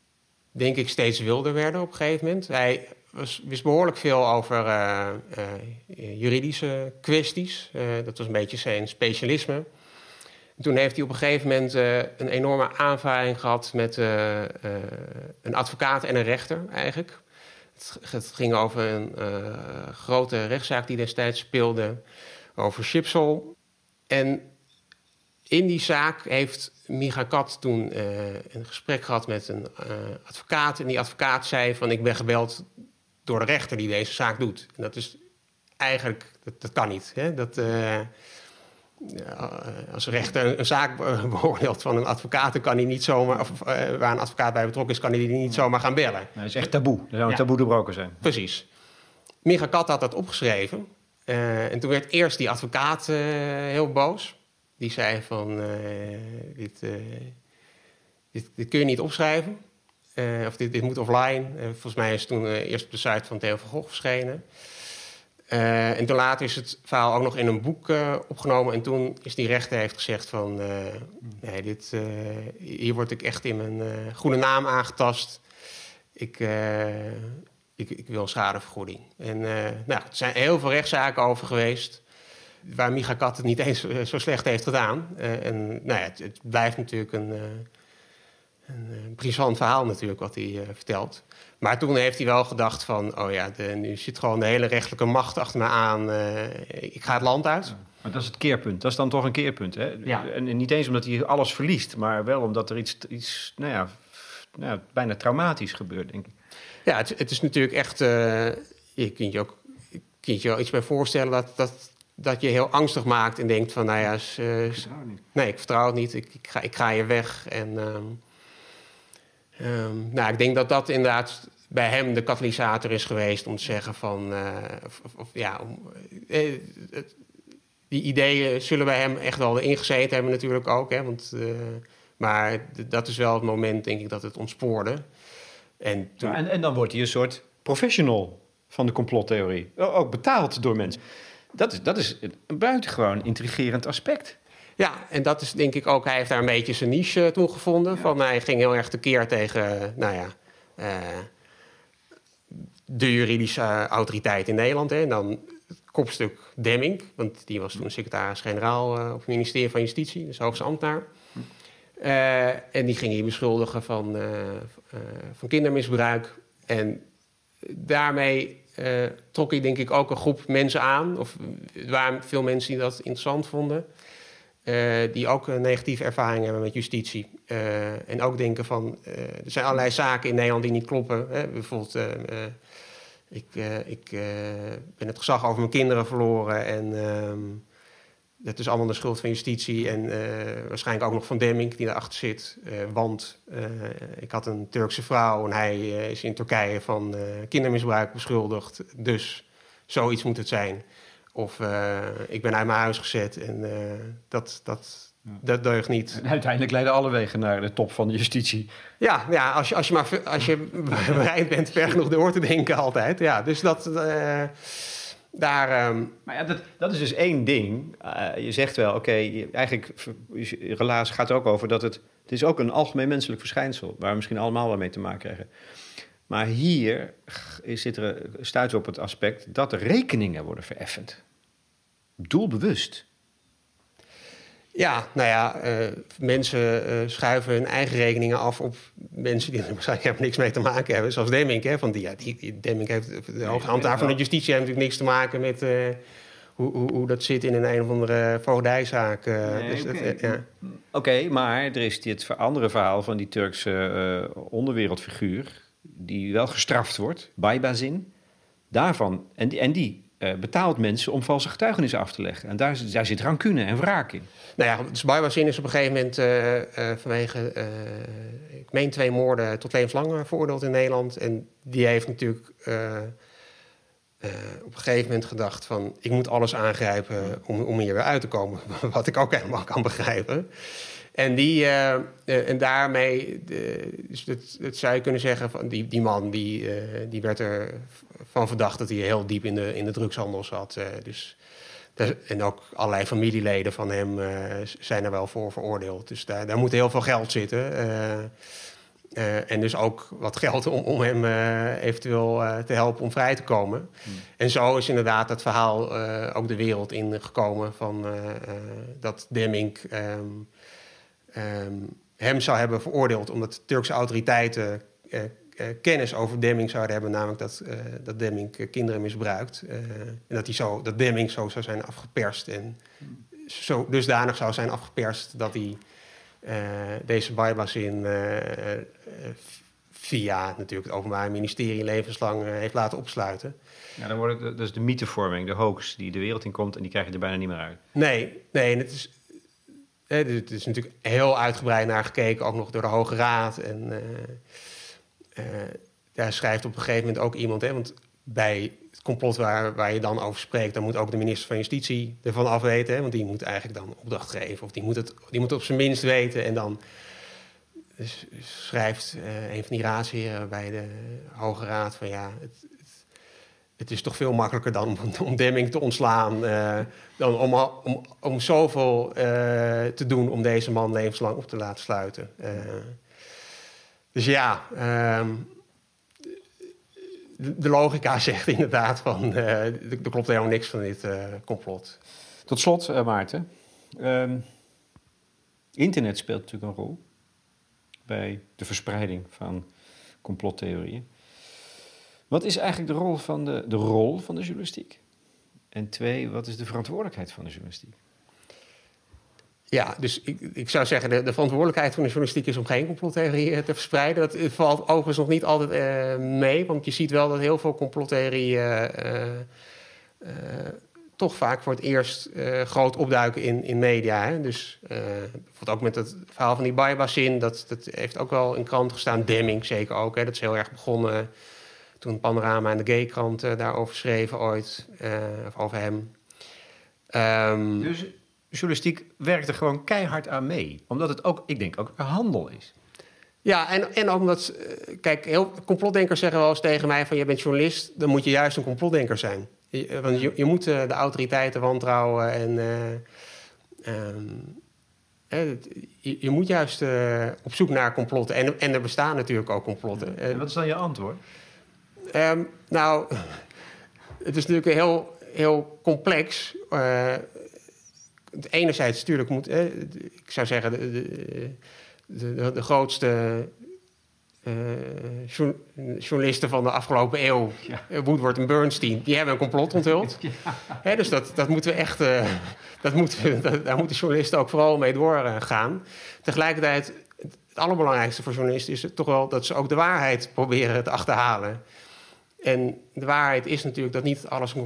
denk ik, steeds wilder werden op een gegeven moment. Hij wist behoorlijk veel over eh, eh, juridische kwesties. Eh, dat was een beetje zijn specialisme. En toen heeft hij op een gegeven moment een enorme aanvaring gehad met een advocaat en een rechter eigenlijk. Het, ging over een grote rechtszaak die destijds speelde over Chipsol. En in die zaak heeft Micha Kat toen eh, een gesprek gehad met een eh, advocaat. En die advocaat zei van ik ben gebeld door de rechter die deze zaak doet. En dat is eigenlijk, dat, dat kan niet. Hè? Dat, ja, als een rechter een, zaak be- beoordeelt van een advocaat, dan kan hij niet zomaar, of waar een advocaat bij betrokken is, kan hij die niet zomaar gaan bellen. Dat is echt taboe. Er zou een Ja. taboe doorbroken zijn. Precies. Micha Kat had dat opgeschreven. En toen werd eerst die advocaat heel boos. Die zei van, eh, dit, eh, dit, dit kun je niet opschrijven. Eh, of dit, dit moet offline. Volgens mij is toen eerst op de site van Theo van Gogh verschenen. Eh, en toen later is het verhaal ook nog in een boek opgenomen. En toen is die rechter heeft gezegd van... nee, dit, hier word ik echt in mijn goede naam aangetast. Ik, ik, ik wil schadevergoeding. En nou, er zijn heel veel rechtszaken over geweest waar Micha Kat het niet eens zo slecht heeft gedaan. en nou ja, het, het, blijft natuurlijk een, een brisant verhaal natuurlijk wat hij vertelt. Maar toen heeft hij wel gedacht van, oh ja, de, nu zit gewoon de hele rechtelijke macht achter me aan. ik ga het land uit. Maar dat is het keerpunt. Dat is dan toch een keerpunt. Hè? Ja. En, niet eens omdat hij alles verliest, maar wel omdat er iets, iets nou ja, nou ja bijna traumatisch gebeurt, denk ik. Ja, het, het is natuurlijk echt. Uh, je kunt je ook kunt je wel iets bij voorstellen dat, dat, dat je heel angstig maakt en denkt van, nou ja, uh, ik vertrouw niet. nee, ik vertrouw het niet. Ik, ik, ga, ik ga je weg. En um, um, nou, ik denk dat dat inderdaad bij hem de katalysator is geweest om te zeggen van, uh, of, of, ja, om, die ideeën zullen bij hem echt wel ingezeten hebben natuurlijk ook. Hè, want, uh, maar dat is wel het moment, denk ik, dat het ontspoorde. En, toen... en, en, dan wordt hij een soort professional van de complottheorie. Ook betaald door mensen. Dat is, dat is een buitengewoon intrigerend aspect. Ja, en dat is denk ik ook... Hij heeft daar een beetje zijn niche uh, toen gevonden. Van, hij ging heel erg tekeer tegen, nou ja... Uh, de juridische autoriteit in Nederland. Hè. En dan kopstuk Demming, want die was toen secretaris-generaal uh, op het ministerie van Justitie, dus hoogste ambtenaar. Uh, en die ging hier beschuldigen van, van kindermisbruik. En daarmee trok hij denk ik ook een groep mensen aan, of er waren veel mensen die dat interessant vonden. die ook een negatieve ervaring hebben met justitie. en ook denken van, er zijn allerlei zaken in Nederland die niet kloppen. Hè? Bijvoorbeeld ik, ik ben het gezag over mijn kinderen verloren. En um, dat is allemaal de schuld van justitie. En uh, waarschijnlijk ook nog van Demming, die erachter zit. want ik had een Turkse vrouw en hij is in Turkije van kindermisbruik beschuldigd. Dus zoiets moet het zijn. Of ik ben uit mijn huis gezet en dat, dat, dat deugt niet. En uiteindelijk leiden alle wegen naar de top van de justitie. Ja, ja als, je, als, je maar, als je bereid bent ver genoeg door te denken altijd. Ja, dus dat... Daar, ehm, Maar ja, dat, dat is dus één ding. Uh, je zegt wel, oké, eigenlijk... Relaas gaat ook over dat het... Het is ook een algemeen menselijk verschijnsel... waar we misschien allemaal wel mee te maken krijgen. Maar hier zit er, stuit op het aspect... dat de rekeningen worden vereffend. Doelbewust. Ja, nou ja, uh, mensen uh, schuiven hun eigen rekeningen af op mensen die er waarschijnlijk helemaal niks mee te maken hebben. Zoals Demming, hè, van die, ja, die, die Demming heeft, de hoofdambtenaar van de justitie heeft natuurlijk niks te maken met uh, hoe, hoe, hoe, dat zit in een een of andere voogdijzaak. Nee, dus Oké, ja. okay, maar er is dit andere verhaal van die Turkse onderwereldfiguur, die wel gestraft wordt, Baybazin. Daarvan, en die, en die betaalt mensen om valse getuigenissen af te leggen. En daar, daar zit rancune en wraak in. Nou ja, dus Barbazin is op een gegeven moment uh, uh, vanwege, ik meen twee moorden tot levenslang veroordeeld in Nederland. En die heeft natuurlijk op een gegeven moment gedacht van... ik moet alles aangrijpen om, om hier weer uit te komen. Wat ik ook helemaal kan begrijpen. En, die, en daarmee, dus het, het, zou je kunnen zeggen, van die, die man die, die werd er van verdacht dat hij heel diep in de, in de drugshandel zat. Dus, en ook allerlei familieleden van hem zijn er wel voor veroordeeld. Dus daar, daar moet heel veel geld zitten. Uh, en dus ook wat geld om, om hem eventueel te helpen om vrij te komen. Hmm. En zo is inderdaad het verhaal ook de wereld ingekomen van dat Demming um, um, hem zou hebben veroordeeld omdat Turkse autoriteiten uh, kennis over Demming zouden hebben, namelijk dat, uh, dat Demming kinderen misbruikt. en dat, die zo, dat Demming zo zou zijn afgeperst en zo dusdanig zou zijn afgeperst dat hij deze bijbazin via natuurlijk het Openbaar Ministerie levenslang heeft laten opsluiten. Ja, dan wordt het dus de mythevorming, de hoax die de wereld in komt en die krijg je er bijna niet meer uit. Nee, nee, en het is, het is natuurlijk heel uitgebreid naar gekeken, ook nog door de Hoge Raad en uh, daar schrijft op een gegeven moment ook iemand, hè, want bij het complot waar, waar je dan over spreekt, dan moet ook de minister van Justitie ervan afweten, want die moet eigenlijk dan opdracht geven, of die moet het, die moet op zijn minst weten. En dan schrijft uh, een van die raadsheren bij de Hoge Raad van ja, het, het, is toch veel makkelijker dan om, Demming te ontslaan, uh, dan om, om, om zoveel uh, te doen om deze man levenslang op te laten sluiten. Dus ja, um, de logica zegt inderdaad van er klopt helemaal niks van dit complot. Tot slot, Maarten. Ehm, internet speelt natuurlijk een rol bij de verspreiding van complottheorieën. Wat is eigenlijk de rol van de, de rol van de journalistiek? En twee, wat is de verantwoordelijkheid van de journalistiek? Ja, dus ik, ik zou zeggen, de, de, verantwoordelijkheid van de journalistiek is om geen complottheorieën te verspreiden. Dat valt overigens nog niet altijd uh, mee, want je ziet wel dat heel veel complottheorieën uh, uh, toch vaak voor het eerst groot opduiken in, in media. Hè? Dus bijvoorbeeld ook met het verhaal van die Baibas-zin, dat, dat heeft ook wel in krant gestaan. Demming zeker ook, hè? dat is heel erg begonnen toen Panorama en de Gay-krant daarover schreven ooit, of over hem. Um, dus journalistiek werkt er gewoon keihard aan mee. Omdat het ook, ik denk, ook een handel is. Ja, en, en omdat, eh, kijk, heel, complotdenkers zeggen wel eens tegen mij van je bent journalist, dan moet je juist een complotdenker zijn. Je, eh, want je, je moet de autoriteiten wantrouwen en um, je, je, moet juist uh, op zoek naar complotten. En, en er bestaan natuurlijk ook complotten. En wat is dan je antwoord? Um, nou, het is natuurlijk heel, heel complex enerzijds, natuurlijk moet, eh, ik zou zeggen, de, de, de, de grootste uh, journalisten van de afgelopen eeuw, ja. Eh, Woodward en Bernstein, die hebben een complot onthuld. Ja. dus dat, dat moeten we echt, uh, dat moeten we, dat, daar moeten journalisten ook vooral mee doorgaan. Tegelijkertijd, het allerbelangrijkste voor journalisten is het toch wel dat ze ook de waarheid proberen te achterhalen. En de waarheid is natuurlijk dat niet alles, uh,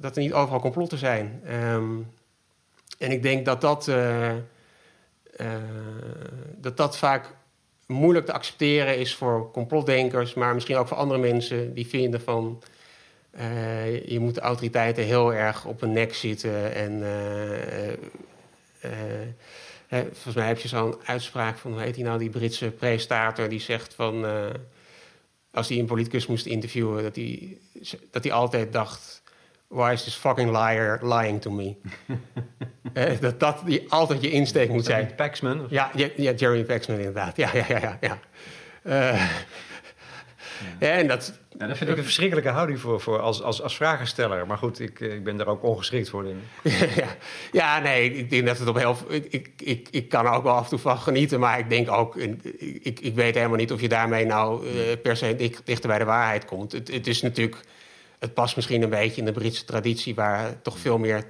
dat, er niet overal complotten zijn. Um, en ik denk dat dat, uh, uh, dat dat vaak moeilijk te accepteren is voor complotdenkers, maar misschien ook voor andere mensen die vinden van je moet de autoriteiten heel erg op hun nek zitten. En volgens mij heb je zo'n uitspraak van, hoe heet die nou, die Britse presentator die zegt van als hij een politicus moest interviewen, dat hij, dat hij altijd dacht why is this fucking liar lying to me? eh, dat dat die altijd je insteek moet zijn. Paxman? Ja, ja, ja, Jeremy Paxman inderdaad. Ja, ja, ja, ja. ja. Uh, ja. en dat, ja, dat vind ik een verschrikkelijke houding voor, voor als, als, als vragensteller. Maar goed, ik, ik ben daar ook ongeschikt voor. In. ja, ja, nee, ik denk dat het op heel ik, ik, ik, kan er ook wel af en toe van genieten. Maar ik denk ook, ik, ik weet helemaal niet of je daarmee nou uh, per se dichter bij de waarheid komt. Het, het is natuurlijk het past misschien een beetje in de Britse traditie, waar toch veel meer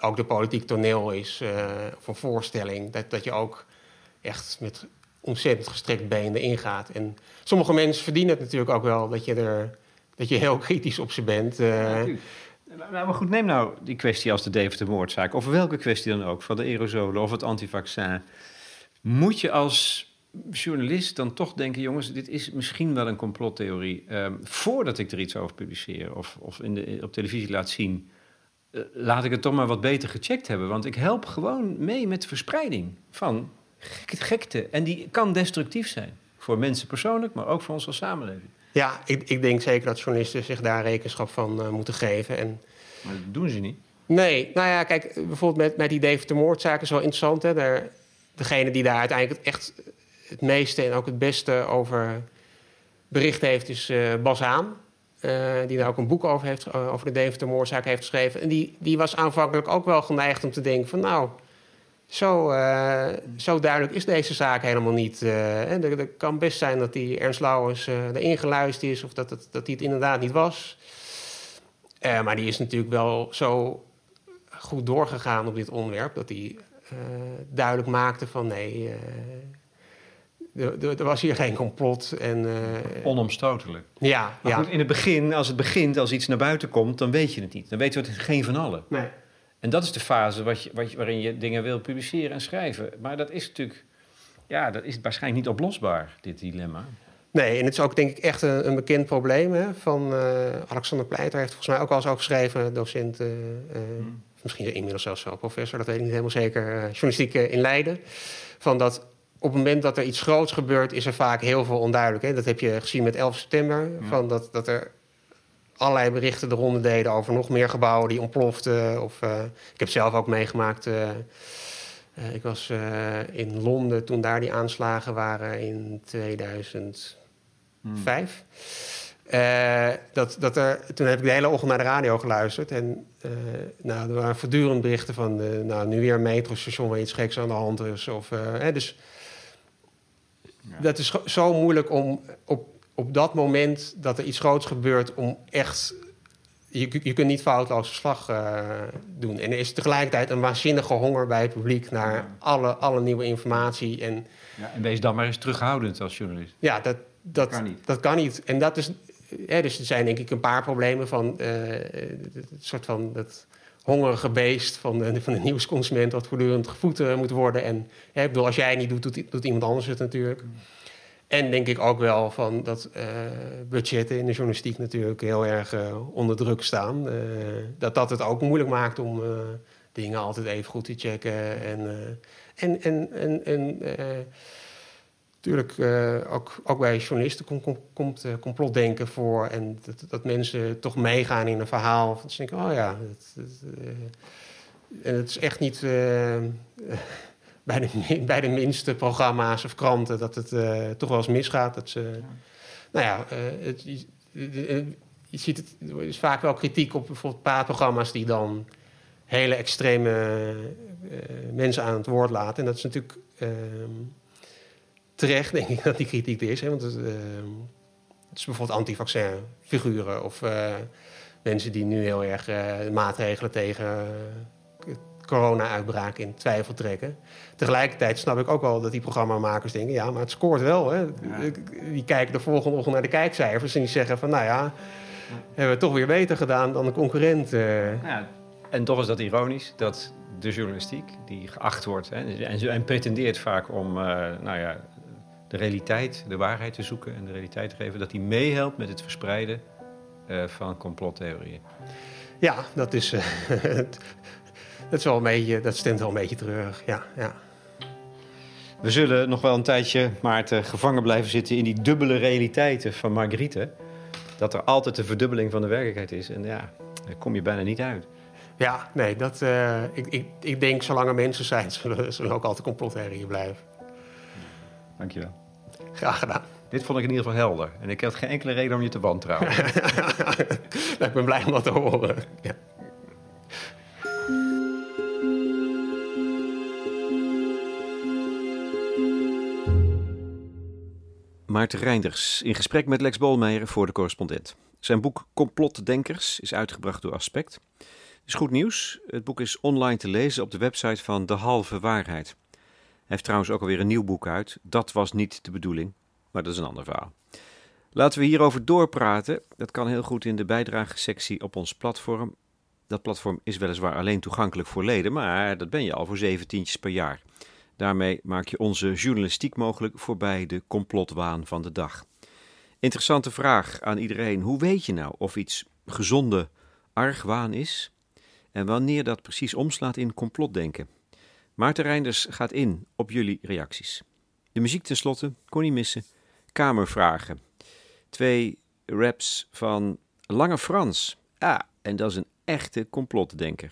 ook de politiek toneel is, uh, of een voorstelling. Dat, dat je ook echt met ontzettend gestrekt benen ingaat. En sommige mensen verdienen het natuurlijk ook wel dat je er dat je heel kritisch op ze bent. Uh, ja, nou, maar goed, neem nou die kwestie als de Deventer-moordzaak, of welke kwestie dan ook, van de aerosolen of het antivaccin. Moet je als journalist dan toch denken: jongens, dit is misschien wel een complottheorie. Um, voordat ik er iets over publiceer of, of in de, op televisie laat zien, uh, laat ik het toch maar wat beter gecheckt hebben. Want ik help gewoon mee met de verspreiding van gekte. En die kan destructief zijn. Voor mensen persoonlijk, maar ook voor ons als samenleving. Ja, ik, ik denk zeker dat journalisten zich daar rekenschap van uh, moeten geven. En... Maar dat doen ze niet. Nee, nou ja, kijk, bijvoorbeeld met, met die Deventer moordzaak is wel interessant. Hè? Daar, degene die daar uiteindelijk echt het meeste en ook het beste over bericht heeft, is uh, Bas Haan. Uh, die daar ook een boek over, heeft, uh, over de Deventer-moordzaak heeft geschreven. En die, die was aanvankelijk ook wel geneigd om te denken van... nou, zo, zo duidelijk is deze zaak helemaal niet. en er, kan best zijn dat die Ernst Lauwers erin geluisterd is... of dat, het, dat hij het inderdaad niet was. maar die is natuurlijk wel zo goed doorgegaan op dit onderwerp... dat hij duidelijk maakte van nee er, was hier geen complot. En, uh, Onomstotelijk. Ja, maar ja. Goed, in het begin, als het begint, als iets naar buiten komt, dan weet je het niet. Dan weten we het geen van allen. Nee. En dat is de fase wat je, wat je, waarin je dingen wil publiceren en schrijven. Maar dat is natuurlijk, ja, dat is waarschijnlijk niet oplosbaar, dit dilemma. Nee, en het is ook denk ik echt een, een bekend probleem hè, van uh, Alexander Pleiter. heeft volgens mij ook al eens over geschreven, docent, uh, hmm. misschien inmiddels zelfs wel professor, dat weet ik niet helemaal zeker, journalistiek in Leiden. Van dat op het moment dat er iets groots gebeurt, is er vaak heel veel onduidelijk. Hè? Dat heb je gezien met 11 september. Van dat, dat er allerlei berichten de ronde deden over nog meer gebouwen die ontploften. Of, uh, ik heb zelf ook meegemaakt. Uh, uh, ik was in Londen toen daar die aanslagen waren in 2005. Uh, dat, dat er, toen heb ik de hele ochtend naar de radio geluisterd. En nou, er waren voortdurend berichten van... Nou, nu weer een metrostation waar iets geks aan de hand is. Of, hè, dus ja. dat is zo moeilijk om op, op dat moment dat er iets groots gebeurt... om echt... Je, je kunt niet foutloos verslag doen. En er is tegelijkertijd een waanzinnige honger bij het publiek... naar alle, alle nieuwe informatie. En, ja, en wees dan maar eens terughoudend als journalist. Ja, dat, dat, dat, kan niet. dat kan niet. En dat is dus er zijn denk ik een paar problemen van uh, het soort van dat hongerige beest van de, van de nieuwsconsument wat voortdurend gevoed uh, moet worden. En ik bedoel, als jij het niet doet, doet, doet, iemand anders het natuurlijk. En denk ik ook wel van dat uh, budgetten in de journalistiek natuurlijk heel erg onder druk staan. dat dat het ook moeilijk maakt om dingen altijd even goed te checken. En, en, en, en, en natuurlijk ook, ook bij journalisten komt kom, complotdenken voor. En dat, dat, mensen toch meegaan in een verhaal. Ze denken, oh ja. Dat, en het is echt niet bij, de, bij de minste programma's of kranten dat het toch wel eens misgaat. Dat ze, ja. Nou ja, het, je, je, ziet het, er is vaak wel kritiek op bijvoorbeeld praatprogramma's die dan hele extreme mensen aan het woord laten. En dat is natuurlijk ehm, terecht, denk ik, dat die kritiek er is. Hè? Want het, het is bijvoorbeeld antivaccin figuren of mensen die nu heel erg maatregelen tegen corona-uitbraak in twijfel trekken. Tegelijkertijd snap ik ook wel dat die programmamakers denken... ja, maar het scoort wel. Hè? Ja. Die kijken de volgende ochtend naar de kijkcijfers... en die zeggen van, nou ja, hebben we het toch weer beter gedaan dan de concurrent. Ja, en toch is dat ironisch dat de journalistiek, die geacht wordt... Hè, en, en pretendeert vaak om nou ja, de realiteit, de waarheid te zoeken en de realiteit te geven, dat die meehelpt met het verspreiden uh, van complottheorieën. Ja, dat is, uh, dat is wel een beetje, dat stemt wel een beetje terug. Ja, ja. We zullen nog wel een tijdje, Maarten, gevangen blijven zitten in die dubbele realiteiten van Margriete. Dat er altijd de verdubbeling van de werkelijkheid is. En ja, daar kom je bijna niet uit. Ja, nee, dat, uh, ik, ik, ik denk zolang er mensen zijn, zullen, zullen ook altijd complottheorieën blijven. Dankjewel. Graag gedaan. Dit vond ik in ieder geval helder. En ik had geen enkele reden om je te wantrouwen. nou, ik ben blij om dat te horen. Ja. Maarten Reinders in gesprek met Lex Bolmeijer voor de correspondent. Zijn boek Complotdenkers is uitgebracht door Aspect. Het is goed nieuws. Het boek is online te lezen op de website van De Halve Waarheid heeft trouwens ook alweer een nieuw boek uit. Dat was niet de bedoeling, maar dat is een ander verhaal. Laten we hierover doorpraten. Dat kan heel goed in de bijdragesectie op ons platform. Dat platform is weliswaar alleen toegankelijk voor leden, maar dat ben je al voor zeventientjes per jaar. Daarmee maak je onze journalistiek mogelijk voorbij de complotwaan van de dag. Interessante vraag aan iedereen: hoe weet je nou of iets gezonde argwaan is en wanneer dat precies omslaat in complotdenken? Maarten Reinders gaat in op jullie reacties. De muziek tenslotte, kon niet missen. Kamervragen. Twee raps van Lange Frans. Ah, en dat is een echte complotdenker.